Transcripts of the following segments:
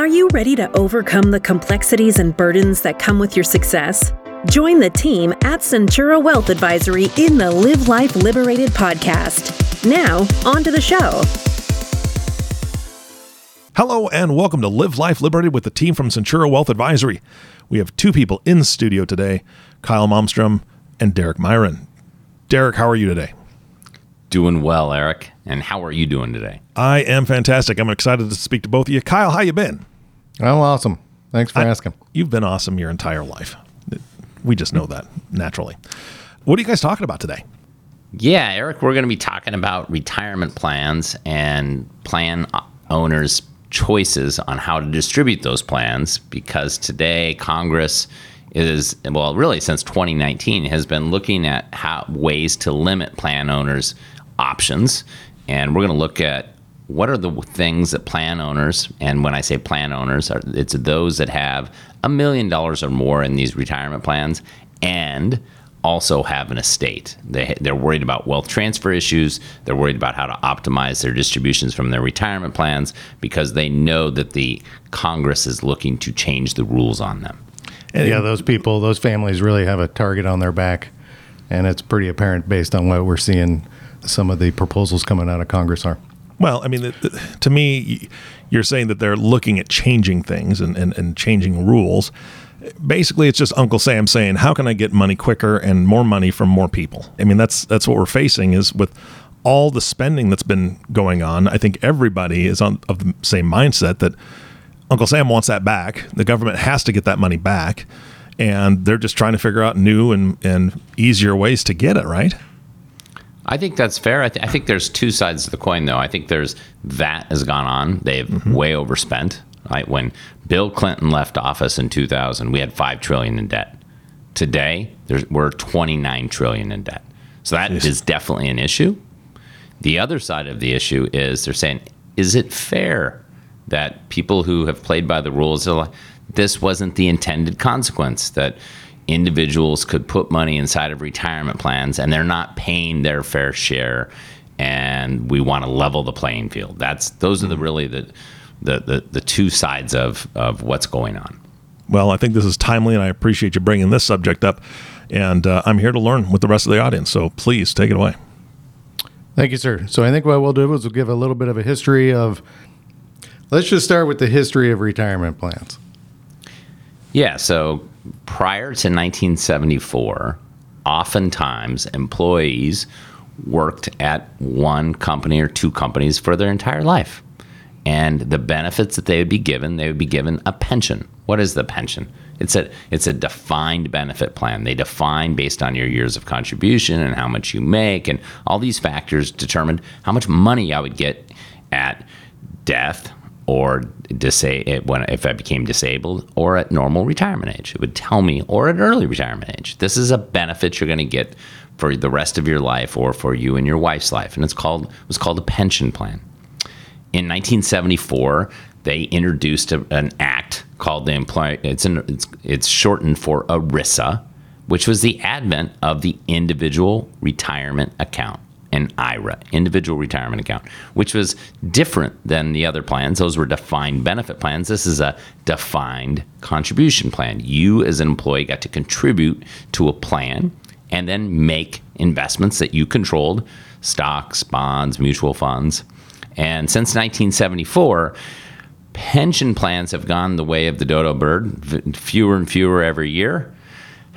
Are you ready to overcome the complexities and burdens that come with your success? Join the team at Centura Wealth Advisory in the Live Life Liberated podcast. Now, on to the show. Hello and welcome to Live Life Liberated with the team from Centura Wealth Advisory. We have two people in studio today Kyle Malmstrom and Derek Myron. Derek, how are you today? Doing well, Eric. And how are you doing today? I am fantastic. I'm excited to speak to both of you. Kyle, how you been? I'm awesome. Thanks for I- asking. You've been awesome your entire life. We just know that naturally. What are you guys talking about today? Yeah, Eric, we're going to be talking about retirement plans and plan owners' choices on how to distribute those plans because today Congress is, well, really since 2019, has been looking at how ways to limit plan owners' options. And we're going to look at what are the things that plan owners, and when I say plan owners, it's those that have a million dollars or more in these retirement plans and also have an estate. They, they're worried about wealth transfer issues. They're worried about how to optimize their distributions from their retirement plans because they know that the Congress is looking to change the rules on them. And Yeah, those people, those families really have a target on their back. And it's pretty apparent based on what we're seeing some of the proposals coming out of Congress are. Well, I mean, the, the, to me, you're saying that they're looking at changing things and, and, and changing rules. Basically, it's just Uncle Sam saying, "How can I get money quicker and more money from more people?" I mean, that's that's what we're facing is with all the spending that's been going on. I think everybody is on of the same mindset that Uncle Sam wants that back. The government has to get that money back, and they're just trying to figure out new and and easier ways to get it. Right? I think that's fair. I, th- I think there's two sides to the coin, though. I think there's that has gone on. They've mm-hmm. way overspent. Right when Bill Clinton left office in 2000, we had five trillion in debt. Today, there's, we're 29 trillion in debt. So that is definitely an issue. The other side of the issue is they're saying, is it fair that people who have played by the rules, are like, this wasn't the intended consequence, that individuals could put money inside of retirement plans and they're not paying their fair share, and we want to level the playing field. That's those are the really the the, the, the two sides of, of what's going on. Well, I think this is timely, and I appreciate you bringing this subject up. And uh, I'm here to learn with the rest of the audience. So please take it away. Thank you, sir. So I think what we'll do is we'll give a little bit of a history of. Let's just start with the history of retirement plans. Yeah, so prior to 1974, oftentimes employees worked at one company or two companies for their entire life. And the benefits that they would be given, they would be given a pension. What is the pension? It's a it's a defined benefit plan. They define based on your years of contribution and how much you make and all these factors determined how much money I would get at death or disa- when if I became disabled or at normal retirement age. It would tell me or at early retirement age. This is a benefit you're going to get for the rest of your life or for you and your wife's life and it's called it was called a pension plan. In 1974, they introduced a, an act called the employ. It's, an, it's it's shortened for ERISA, which was the advent of the individual retirement account, an IRA, individual retirement account, which was different than the other plans. Those were defined benefit plans. This is a defined contribution plan. You, as an employee, got to contribute to a plan and then make investments that you controlled stocks, bonds, mutual funds. And since 1974, pension plans have gone the way of the dodo bird, fewer and fewer every year.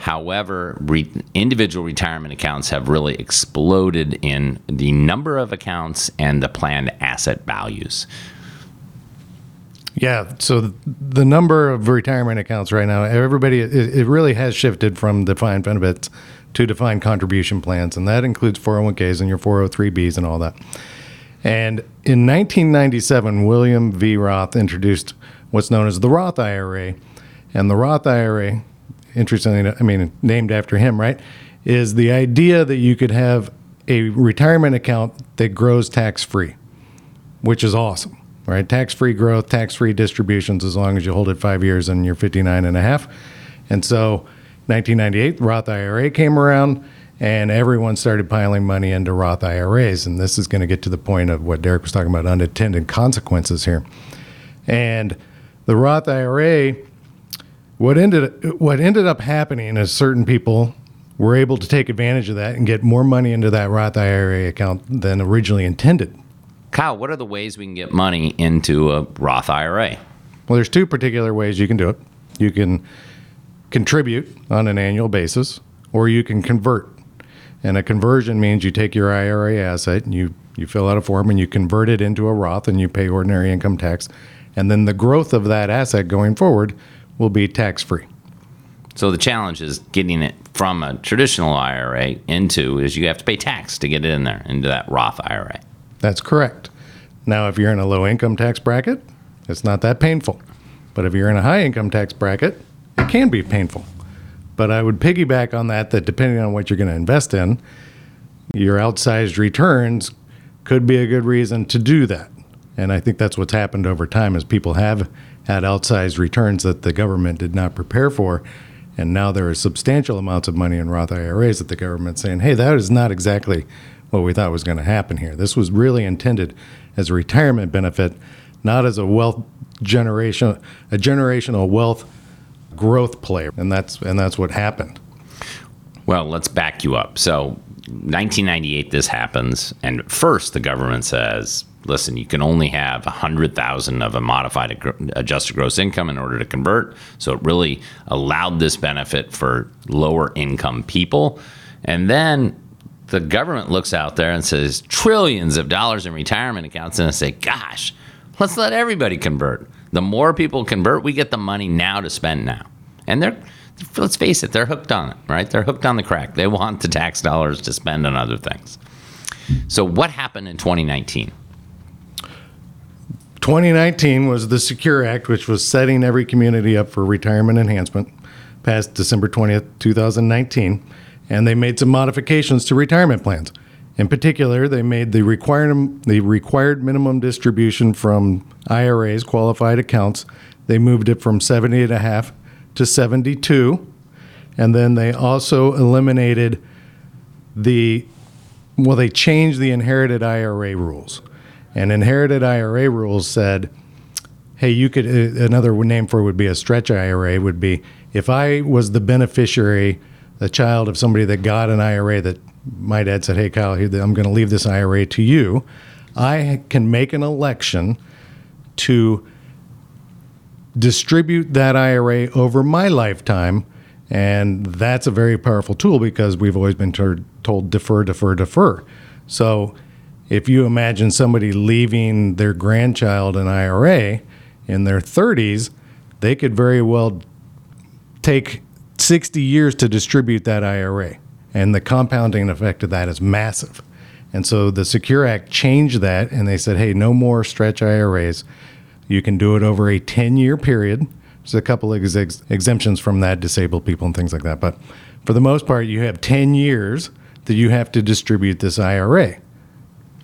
However, re- individual retirement accounts have really exploded in the number of accounts and the planned asset values. Yeah. So the number of retirement accounts right now, everybody, it, it really has shifted from defined benefits to defined contribution plans. And that includes 401ks and your 403bs and all that. And in 1997, William V. Roth introduced what's known as the Roth IRA. And the Roth IRA, interestingly, I mean, named after him, right, is the idea that you could have a retirement account that grows tax free, which is awesome, right? Tax free growth, tax free distributions as long as you hold it five years and you're 59 and a half. And so 1998, Roth IRA came around and everyone started piling money into Roth IRAs. And this is going to get to the point of what Derek was talking about unintended consequences here. And The Roth IRA, what ended what ended up happening is certain people were able to take advantage of that and get more money into that Roth IRA account than originally intended. Kyle, what are the ways we can get money into a Roth IRA? Well, there's two particular ways you can do it. You can contribute on an annual basis, or you can convert. And a conversion means you take your IRA asset and you, you fill out a form and you convert it into a Roth and you pay ordinary income tax. And then the growth of that asset going forward will be tax free. So the challenge is getting it from a traditional IRA into is you have to pay tax to get it in there into that Roth IRA. That's correct. Now, if you're in a low income tax bracket, it's not that painful. But if you're in a high income tax bracket, it can be painful. But I would piggyback on that that depending on what you're going to invest in, your outsized returns could be a good reason to do that. And I think that's what's happened over time is people have had outsized returns that the government did not prepare for. And now there are substantial amounts of money in Roth IRAs that the government's saying, hey, that is not exactly what we thought was going to happen here. This was really intended as a retirement benefit, not as a wealth generation, a generational wealth growth play. And that's and that's what happened. Well, let's back you up. So, 1998, this happens, and first the government says, "Listen, you can only have 100,000 of a modified adjusted gross income in order to convert." So it really allowed this benefit for lower income people. And then the government looks out there and says trillions of dollars in retirement accounts and they say, "Gosh, let's let everybody convert. The more people convert, we get the money now to spend now." And they're let's face it, they're hooked on it, right? They're hooked on the crack. They want the tax dollars to spend on other things. So, what happened in 2019? 2019 was the Secure Act, which was setting every community up for retirement enhancement, passed December 20th, 2019. And they made some modifications to retirement plans. In particular, they made the required, the required minimum distribution from IRAs, qualified accounts, they moved it from 70 and a half to 72. And then they also eliminated the, well, they changed the inherited IRA rules. And inherited IRA rules said, hey, you could, uh, another name for it would be a stretch IRA, would be if I was the beneficiary, the child of somebody that got an IRA that my dad said, hey, Kyle, I'm going to leave this IRA to you, I can make an election to distribute that IRA over my lifetime. And that's a very powerful tool because we've always been told defer, defer, defer. So if you imagine somebody leaving their grandchild an IRA in their 30s, they could very well take 60 years to distribute that IRA. And the compounding effect of that is massive. And so the Secure Act changed that and they said, hey, no more stretch IRAs. You can do it over a 10 year period. There's a couple ex- exemptions from that, disabled people and things like that. But for the most part, you have 10 years that you have to distribute this IRA.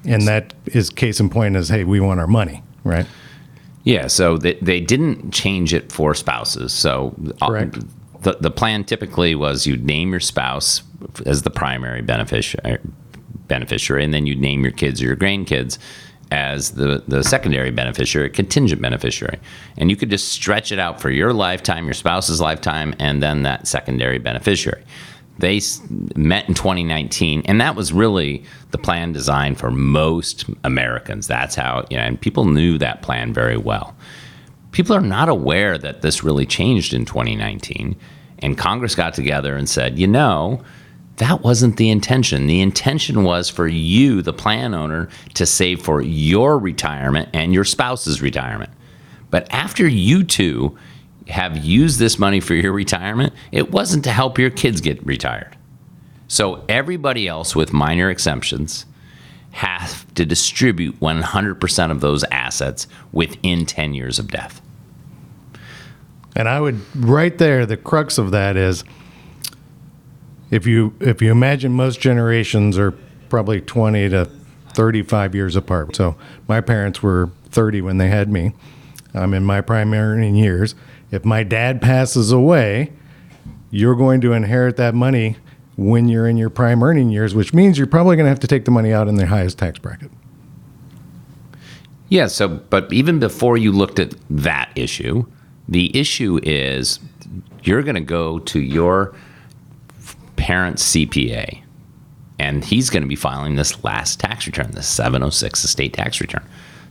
And that is case in point is hey, we want our money, right? Yeah, so they, they didn't change it for spouses. So uh, Correct. the, the plan typically was you'd name your spouse as the primary beneficiary, beneficiary and then you'd name your kids or your grandkids as the, the secondary beneficiary, contingent beneficiary. And you could just stretch it out for your lifetime, your spouse's lifetime, and then that secondary beneficiary. They met in 2019, and that was really the plan designed for most Americans. That's how, you know, and people knew that plan very well. People are not aware that this really changed in 2019. And Congress got together and said, you know, that wasn't the intention. The intention was for you, the plan owner, to save for your retirement and your spouse's retirement. But after you two have used this money for your retirement, it wasn't to help your kids get retired. So everybody else, with minor exemptions, have to distribute 100% of those assets within 10 years of death. And I would, right there, the crux of that is if you if you imagine most generations are probably 20 to 35 years apart. So my parents were 30 when they had me. I'm in my prime years. If my dad passes away, you're going to inherit that money when you're in your prime earning years, which means you're probably going to have to take the money out in the highest tax bracket. Yeah, so but even before you looked at that issue, the issue is you're going to go to your parent's CPA and he's going to be filing this last tax return, the 706 estate tax return.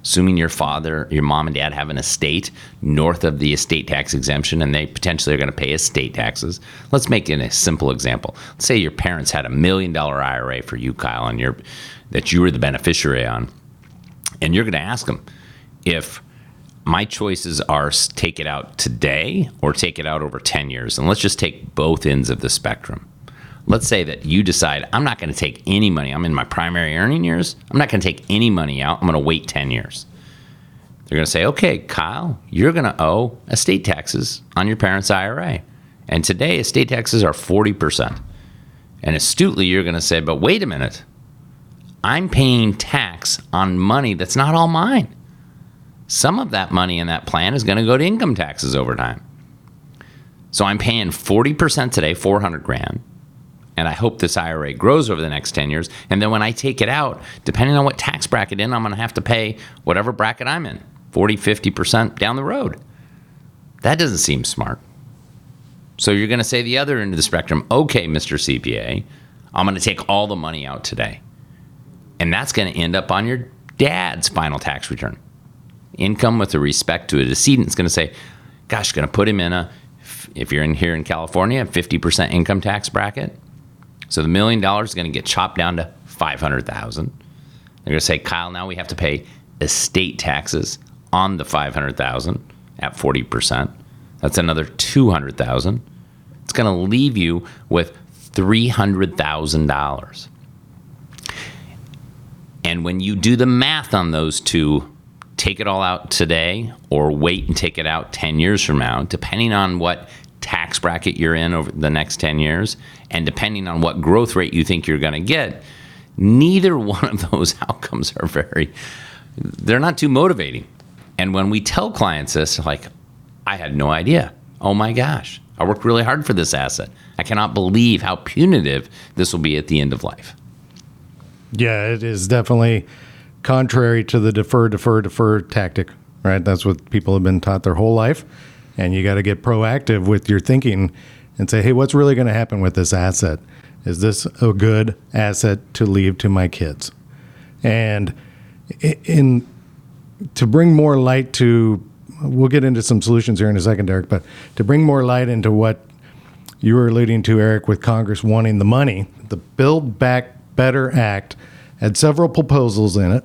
Assuming your father, your mom and dad have an estate north of the estate tax exemption and they potentially are going to pay estate taxes. Let's make it a simple example. Let's say your parents had a million dollar IRA for you, Kyle, and you're, that you were the beneficiary on. And you're going to ask them if my choices are take it out today or take it out over 10 years. And let's just take both ends of the spectrum. Let's say that you decide, I'm not going to take any money. I'm in my primary earning years. I'm not going to take any money out. I'm going to wait 10 years. They're going to say, okay, Kyle, you're going to owe estate taxes on your parents' IRA. And today, estate taxes are 40%. And astutely, you're going to say, but wait a minute. I'm paying tax on money that's not all mine. Some of that money in that plan is going to go to income taxes over time. So I'm paying 40% today, 400 grand. And I hope this IRA grows over the next 10 years. And then when I take it out, depending on what tax bracket in, I'm going to have to pay whatever bracket I'm in 40, 50% down the road. That doesn't seem smart. So you're going to say the other end of the spectrum, okay, Mr. CPA, I'm going to take all the money out today. And that's going to end up on your dad's final tax return. Income with respect to a decedent is going to say, gosh, going to put him in a, if you're in here in California, a 50% income tax bracket. So the million dollars is going to get chopped down to 500,000. They're going to say, Kyle, now we have to pay estate taxes on the 500,000 at 40%. That's another 200,000. It's going to leave you with $300,000. And when you do the math on those two, take it all out today or wait and take it out 10 years from now, depending on what tax bracket you're in over the next 10 years and depending on what growth rate you think you're going to get, neither one of those outcomes are very, they're not too motivating. And when we tell clients this, like, I had no idea. Oh my gosh, I worked really hard for this asset. I cannot believe how punitive this will be at the end of life. Yeah, it is definitely contrary to the defer, defer, defer tactic, right? That's what people have been taught their whole life. And you got to get proactive with your thinking and say, hey, what's really going to happen with this asset? Is this a good asset to leave to my kids? And in to bring more light to, we'll get into some solutions here in a second, Derek, but to bring more light into what you were alluding to, Eric, with Congress wanting the money, the Build Back Better Act had several proposals in it.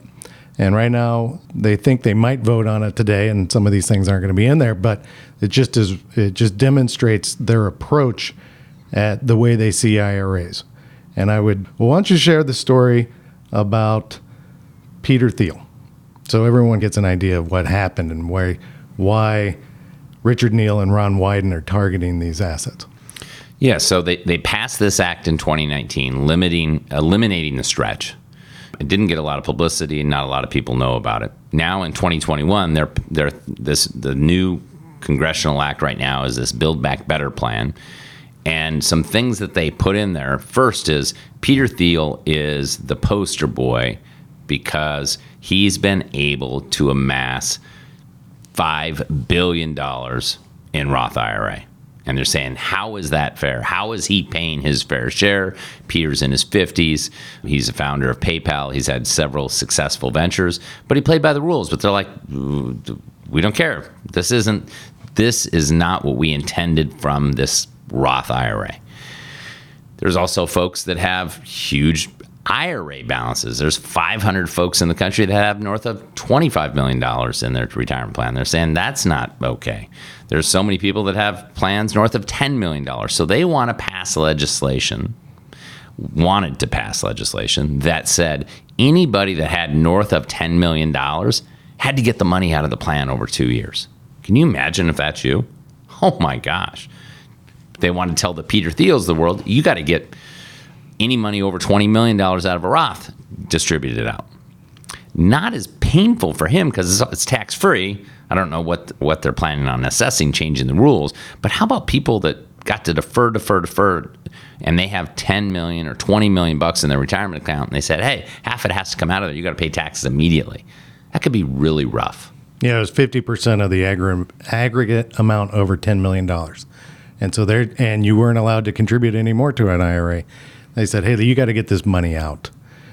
And right now, they think they might vote on it today, and some of these things aren't going to be in there. But it just is. It just demonstrates their approach at the way they see IRAs. And I would. Well, why don't you share the story about Peter Thiel, so everyone gets an idea of what happened and why why Richard Neal and Ron Wyden are targeting these assets. Yeah, so they, they passed this act in 2019, limiting eliminating the stretch. It didn't get a lot of publicity, and not a lot of people know about it. Now in 2021, they're, they're this the new congressional act right now is this Build Back Better plan. And some things that they put in there. First is Peter Thiel is the poster boy because he's been able to amass $5 billion in Roth IRA. And they're saying, how is that fair? How is he paying his fair share? Peter's in his 50s. He's a founder of PayPal. He's had several successful ventures, but he played by the rules. But they're like, we don't care. This isn't, this is not what we intended from this Roth IRA. There's also folks that have huge IRA balances. There's 500 folks in the country that have north of $25 million in their retirement plan. They're saying that's not okay. There's so many people that have plans north of $10 million. So they want to pass legislation, wanted to pass legislation that said anybody that had north of $10 million had to get the money out of the plan over two years. Can you imagine if that's you? Oh my gosh. They want to tell the Peter Thiels of the world, you got to get any money over $20 million out of a Roth distributed out. Not as painful for him because it's, it's tax free. I don't know what what they're planning on assessing, changing the rules. But how about people that got to defer, defer, defer, and they have 10 million or 20 million bucks in their retirement account, and they said, "Hey, half it has to come out of there. You got to pay taxes immediately." that could be really rough. Yeah, it was fifty percent of the aggr- aggregate amount over ten million dollars, and so there, and you weren't allowed to contribute any more to an IRA. They said, "Hey, you got to get this money out."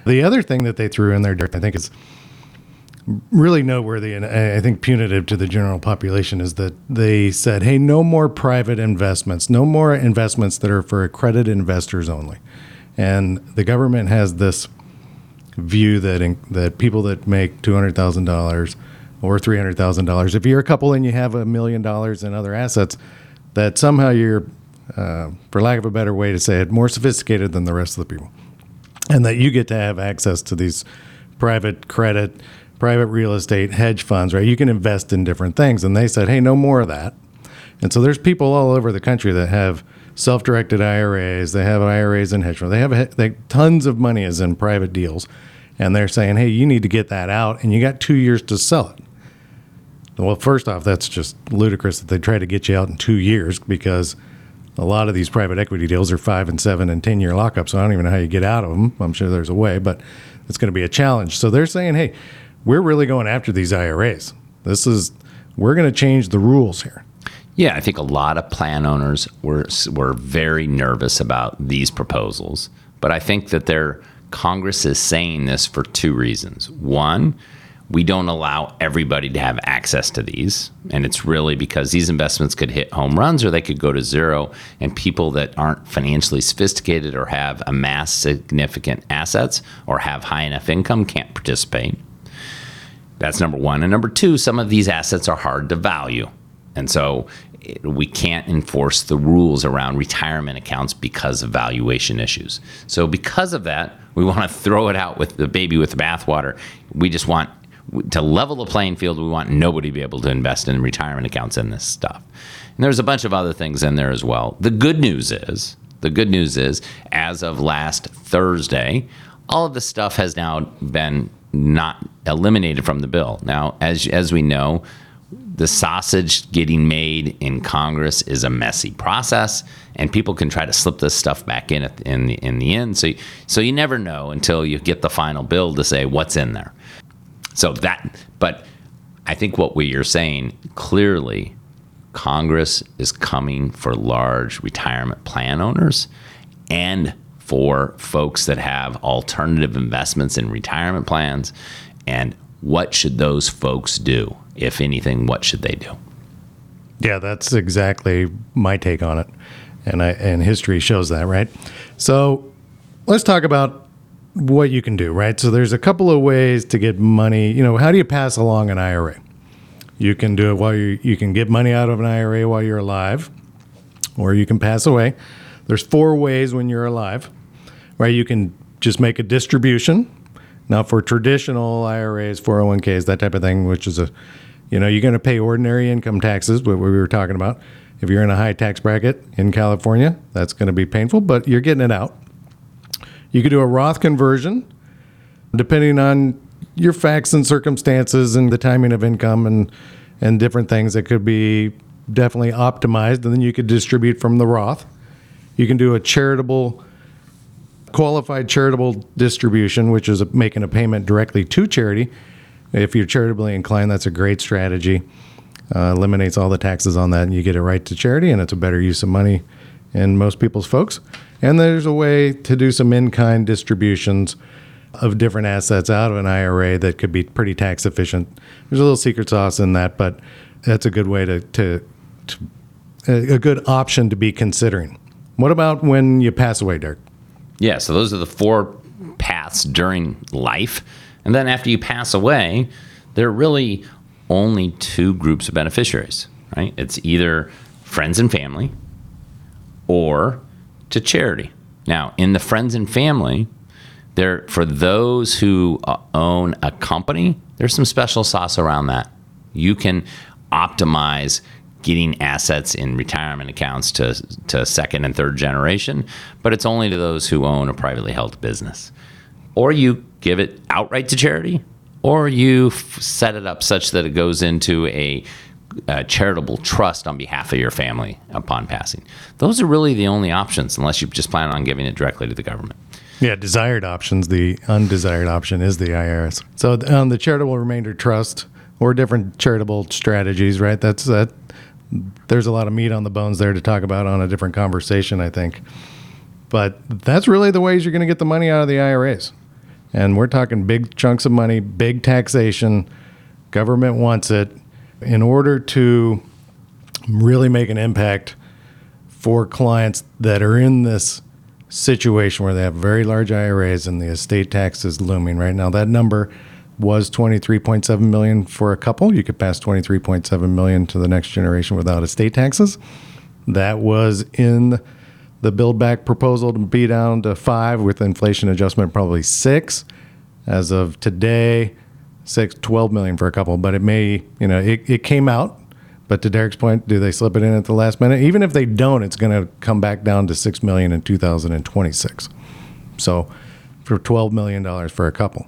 The other thing that they threw in there, I think, is really noteworthy and uh, I think punitive to the general population is that they said, "Hey, no more private investments, no more investments that are for accredited investors only." And the government has this view that in, that people that make two hundred thousand dollars or three hundred thousand dollars, if you're a couple and you have a million dollars in other assets, that somehow you're, uh, for lack of a better way to say it, more sophisticated than the rest of the people, and that you get to have access to these private credit, private real estate, hedge funds, right? You can invest in different things, and they said, hey, no more of that. And so there's people all over the country that have self-directed IRAs. They have IRAs in hedge funds. They have they, tons of money is in private deals, and they're saying, "Hey, you need to get that out, and you got two years to sell it." Well, first off, that's just ludicrous that they try to get you out in two years because a lot of these private equity deals are five and seven and ten year lockups. So I don't even know how you get out of them. I'm sure there's a way, but it's going to be a challenge. So they're saying, "Hey, we're really going after these IRAs. This is we're going to change the rules here." Yeah, I think a lot of plan owners were were very nervous about these proposals, but I think that their Congress is saying this for two reasons. One, we don't allow everybody to have access to these, and it's really because these investments could hit home runs or they could go to zero, and people that aren't financially sophisticated or have amassed significant assets or have high enough income can't participate. That's number one. And number two, some of these assets are hard to value. And so we can't enforce the rules around retirement accounts because of valuation issues. So because of that, we want to throw it out with the baby with the bathwater. We just want to level the playing field. We want nobody to be able to invest in retirement accounts in this stuff. And there's a bunch of other things in there as well. The good news is, the good news is, as of last Thursday, all of this stuff has now been not eliminated from the bill. Now, as as we know, the sausage getting made in Congress is a messy process, and people can try to slip this stuff back in at, in the in the end. So, so you never know until you get the final bill to say what's in there. So that, but I think what we are saying clearly, Congress is coming for large retirement plan owners and for folks that have alternative investments in retirement plans. And what should those folks do? if anything, what should they do? Yeah, that's exactly my take on it, and I and history shows that, right? So let's talk about what you can do, right? So there's a couple of ways to get money. You know, how do you pass along an IRA? You can do it while you you can get money out of an IRA while you're alive, or you can pass away. There's four ways when you're alive, right? You can just make a distribution. Now, for traditional IRAs, 401ks, that type of thing, which is a you know, you're going to pay ordinary income taxes, what we were talking about. If you're in a high tax bracket in California, that's going to be painful, but you're getting it out. You could do a Roth conversion, depending on your facts and circumstances and the timing of income and and different things that could be definitely optimized, and then you could distribute from the Roth. You can do a charitable, qualified charitable distribution, which is making a payment directly to charity if you're charitably inclined, that's a great strategy. Uh, eliminates all the taxes on that, and you get it right to charity, and it's a better use of money in most people's folks. And there's a way to do some in kind distributions of different assets out of an IRA that could be pretty tax efficient. There's a little secret sauce in that, but that's a good way to, to, to a good option to be considering. What about when you pass away, Derek? Yeah, so those are the four paths during life and then after you pass away, there are really only two groups of beneficiaries, right? It's either friends and family or to charity. Now, in the friends and family, there for those who uh, own a company, there's some special sauce around that. You can optimize getting assets in retirement accounts to, to second and third generation, but it's only to those who own a privately held business. Or you give it outright to charity, or you f- set it up such that it goes into a, a, charitable trust on behalf of your family upon passing. Those are really the only options, unless you just plan on giving it directly to the government. Yeah, desired options. The undesired option is the IRS. So on the charitable remainder trust or different charitable strategies, right? That's that. There's a lot of meat on the bones there to talk about on a different conversation, I think. But that's really the ways you're going to get the money out of the IRAs. And we're talking big chunks of money, big taxation. Government wants it in order to really make an impact for clients that are in this situation where they have very large IRAs and the estate tax is looming right now. That number was 23.7 million for a couple. You could pass 23.7 million to the next generation without estate taxes. That was in the build back proposal to be down to 5 with inflation adjustment probably 6 as of today. Six, 12 million for a couple, but it may, you know, it, it came out but to Derek's point, do they slip it in at the last minute? Even if they don't, it's going to come back down to six million in 2026. So, for 12 million dollars for a couple.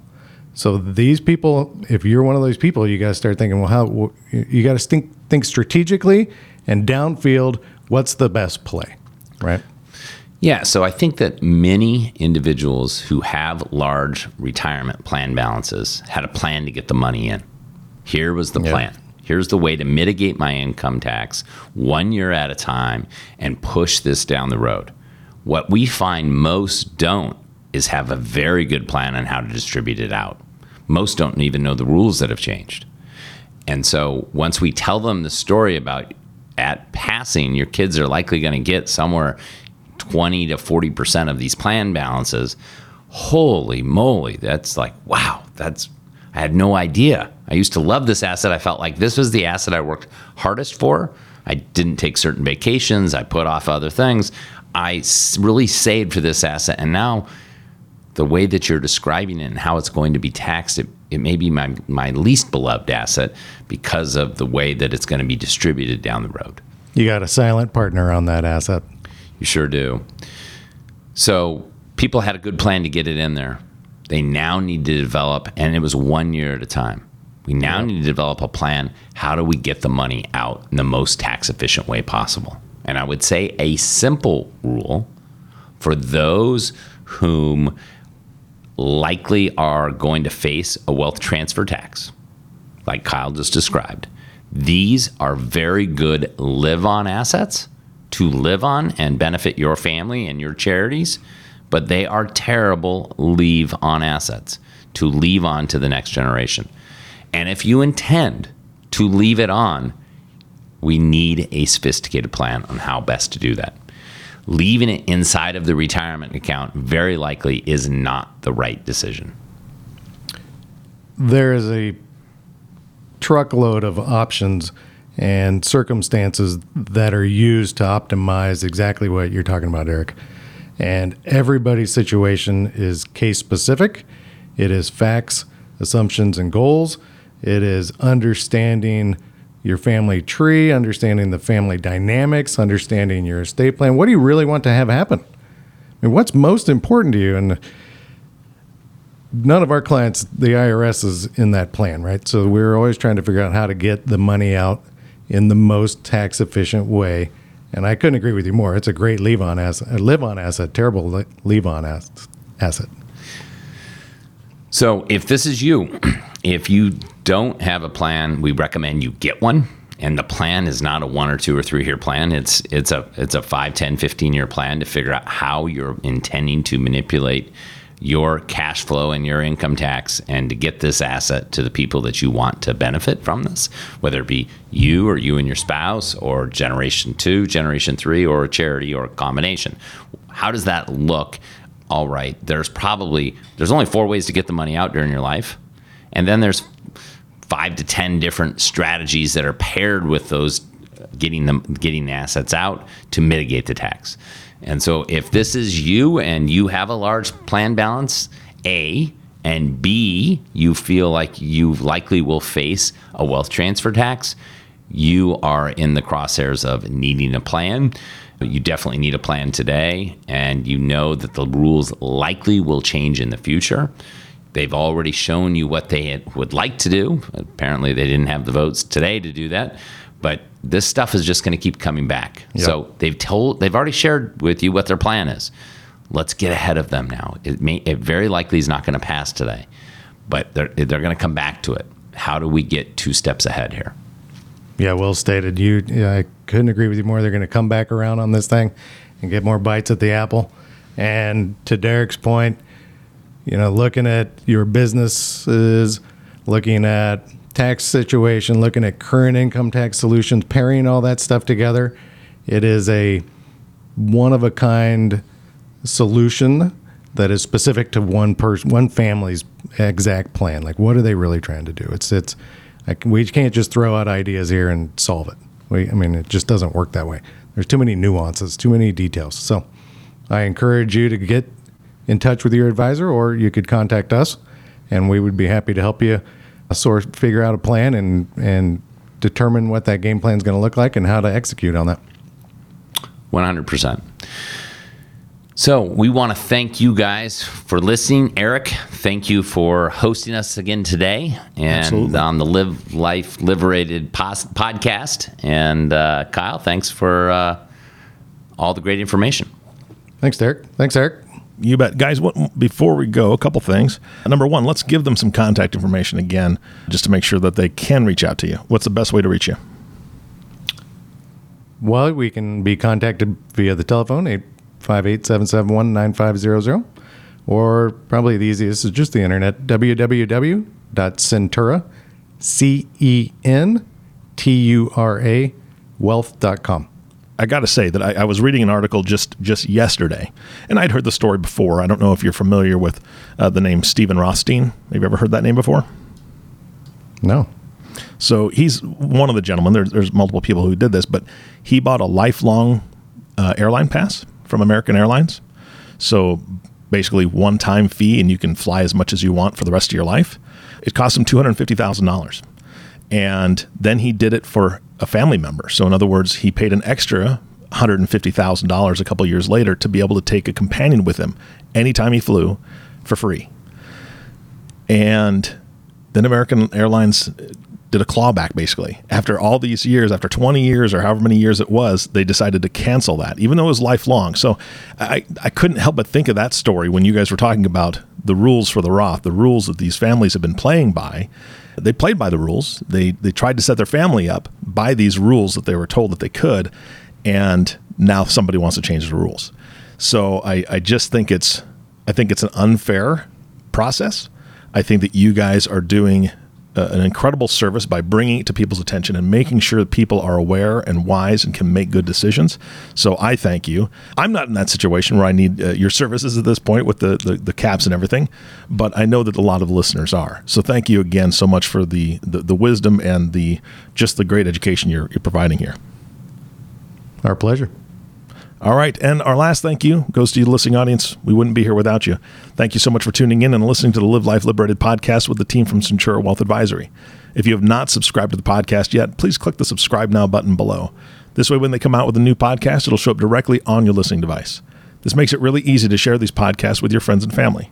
So these people, if you're one of those people, you got to start thinking, well, how you got to think think strategically and downfield. What's the best play, right? Yeah, so I think that many individuals who have large retirement plan balances had a plan to get the money in. Here was the yeah. plan. Here's the way to mitigate my income tax one year at a time and push this down the road. What we find most don't is have a very good plan on how to distribute it out. Most don't even know the rules that have changed. And so once we tell them the story about at passing, your kids are likely going to get somewhere 20 to 40% of these plan balances. Holy moly, that's like, wow, that's I had no idea. I used to love this asset. I felt like this was the asset I worked hardest for. I didn't take certain vacations. I put off other things. I really saved for this asset. And now, the way that you're describing it and how it's going to be taxed, it, it may be my, my least beloved asset because of the way that it's going to be distributed down the road. You got a silent partner on that asset. You sure do. So, people had a good plan to get it in there. They now need to develop, and it was one year at a time. We now yep. need to develop a plan. How do we get the money out in the most tax efficient way possible? And I would say a simple rule for those whom likely are going to face a wealth transfer tax, like Kyle just described. These are very good live on assets to live on and benefit your family and your charities but they are terrible leave on assets to leave on to the next generation. And if you intend to leave it on, we need a sophisticated plan on how best to do that. Leaving it inside of the retirement account very likely is not the right decision. There is a truckload of options and circumstances that are used to optimize exactly what you're talking about, Eric. And everybody's situation is case specific. It is facts, assumptions, and goals. It is understanding your family tree, understanding the family dynamics, understanding your estate plan. What do you really want to have happen? I mean, what's most important to you? And none of our clients, the IRS is in that plan, right? So we're always trying to figure out how to get the money out in the most tax efficient way and I couldn't agree with you more. It's a great leave on asset, a uh, live on asset, terrible leave on asset. So if this is you, if you don't have a plan, we recommend you get one. And the plan is not a one or two or three year plan. It's it's a it's a 5, 10, 15 year plan to figure out how you're intending to manipulate your cash flow and your income tax and to get this asset to the people that you want to benefit from this, whether it be you or you and your spouse or generation two, generation three, or a charity or a combination. How does that look? All right, there's probably there's only four ways to get the money out during your life. And then there's five to ten different strategies that are paired with those getting them getting the assets out to mitigate the tax. And so if this is you and you have a large plan balance, A, and B, you feel like you likely will face a wealth transfer tax, you are in the crosshairs of needing a plan. You definitely need a plan today, and you know that the rules likely will change in the future. They've already shown you what they would like to do. Apparently, they didn't have the votes today to do that. But this stuff is just going to keep coming back. Yep. So they've told, they've already shared with you what their plan is. Let's get ahead of them now. It may it very likely is not going to pass today, but they're they're going to come back to it. How do we get two steps ahead here? Yeah, well stated. You, yeah, I couldn't agree with you more. They're going to come back around on this thing and get more bites at the apple. And to Derek's point, you know, looking at your businesses, looking at tax situation, looking at current income tax solutions, pairing all that stuff together, it is a one of a kind solution that is specific to one person, one family's exact plan. Like, what are they really trying to do? It's it's we can't just throw out ideas here and solve it. We, I mean, it just doesn't work that way. There's too many nuances, too many details. So, I encourage you to get in touch with your advisor, or you could contact us, and we would be happy to help you sort figure out a plan and and determine what that game plan is going to look like and how to execute on that. 100%. So, we want to thank you guys for listening. Eric, thank you for hosting us again today and Absolutely. on the Live Life Liberated pos- podcast. And uh, Kyle, thanks for uh, all the great information. Thanks, Derek. Thanks, Eric. You bet. Guys, what, before we go, a couple things. Number one, let's give them some contact information again, just to make sure that they can reach out to you. What's the best way to reach you? Well, we can be contacted via the telephone, 858 771 9500. Or probably the easiest is just the internet, www.centura, C E N T U R A, wealth.com. I got to say that I, I was reading an article just just yesterday, and I'd heard the story before. I don't know if you're familiar with uh, the name Stephen Rothstein. Have you ever heard that name before? No. So he's one of the gentlemen. There's, there's multiple people who did this, but he bought a lifelong uh, airline pass from American Airlines. So basically, one time fee, and you can fly as much as you want for the rest of your life. It cost him two hundred fifty thousand dollars, and then he did it for a family member. So in other words, he paid an extra hundred and fifty thousand dollars a couple years later to be able to take a companion with him anytime he flew for free. And then American Airlines did a clawback basically. After all these years, after 20 years or however many years it was, they decided to cancel that, even though it was lifelong. So I, I couldn't help but think of that story when you guys were talking about the rules for the Roth, the rules that these families have been playing by. They played by the rules. They they tried to set their family up by these rules that they were told that they could, and now somebody wants to change the rules. So I, I just think it's I think it's an unfair process. I think that you guys are doing uh, an incredible service by bringing it to people's attention and making sure that people are aware and wise and can make good decisions. So I thank you. I'm not in that situation where I need uh, your services at this point with the, the, the caps and everything, but I know that a lot of listeners are. So thank you again so much for the, the, the wisdom and the just the great education you're, you're providing here. Our pleasure. All right. And our last thank you goes to you, the listening audience. We wouldn't be here without you. Thank you so much for tuning in and listening to the Live Life Liberated podcast with the team from Centura Wealth Advisory. If you have not subscribed to the podcast yet, please click the subscribe now button below. This way, when they come out with a new podcast, it'll show up directly on your listening device. This makes it really easy to share these podcasts with your friends and family.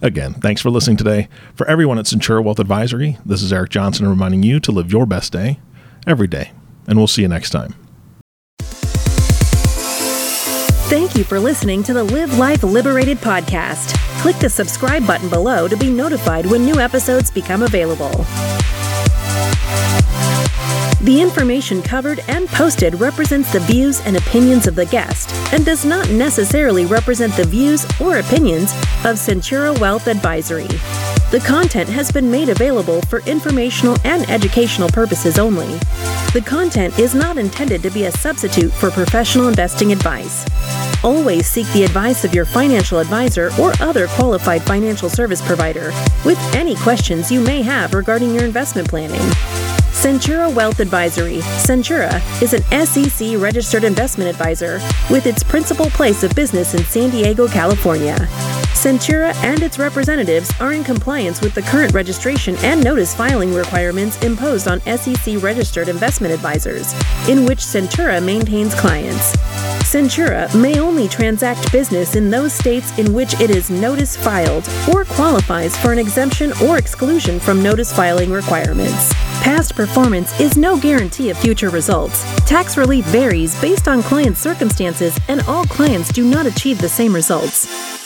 Again, thanks for listening today. For everyone at Centura Wealth Advisory, this is Eric Johnson reminding you to live your best day every day. And we'll see you next time. Thank you for listening to the Live Life Liberated podcast. Click the subscribe button below to be notified when new episodes become available. The information covered and posted represents the views and opinions of the guest and does not necessarily represent the views or opinions of Centura Wealth Advisory. The content has been made available for informational and educational purposes only. The content is not intended to be a substitute for professional investing advice. Always seek the advice of your financial advisor or other qualified financial service provider with any questions you may have regarding your investment planning. Centura Wealth Advisory. Centura is an SEC registered investment advisor with its principal place of business in San Diego, California. Centura and its representatives are in compliance with the current registration and notice filing requirements imposed on SEC registered investment advisors, in which Centura maintains clients. Centura may only transact business in those states in which it is notice filed or qualifies for an exemption or exclusion from notice filing requirements. Past performance is no guarantee of future results. Tax relief varies based on client circumstances, and all clients do not achieve the same results.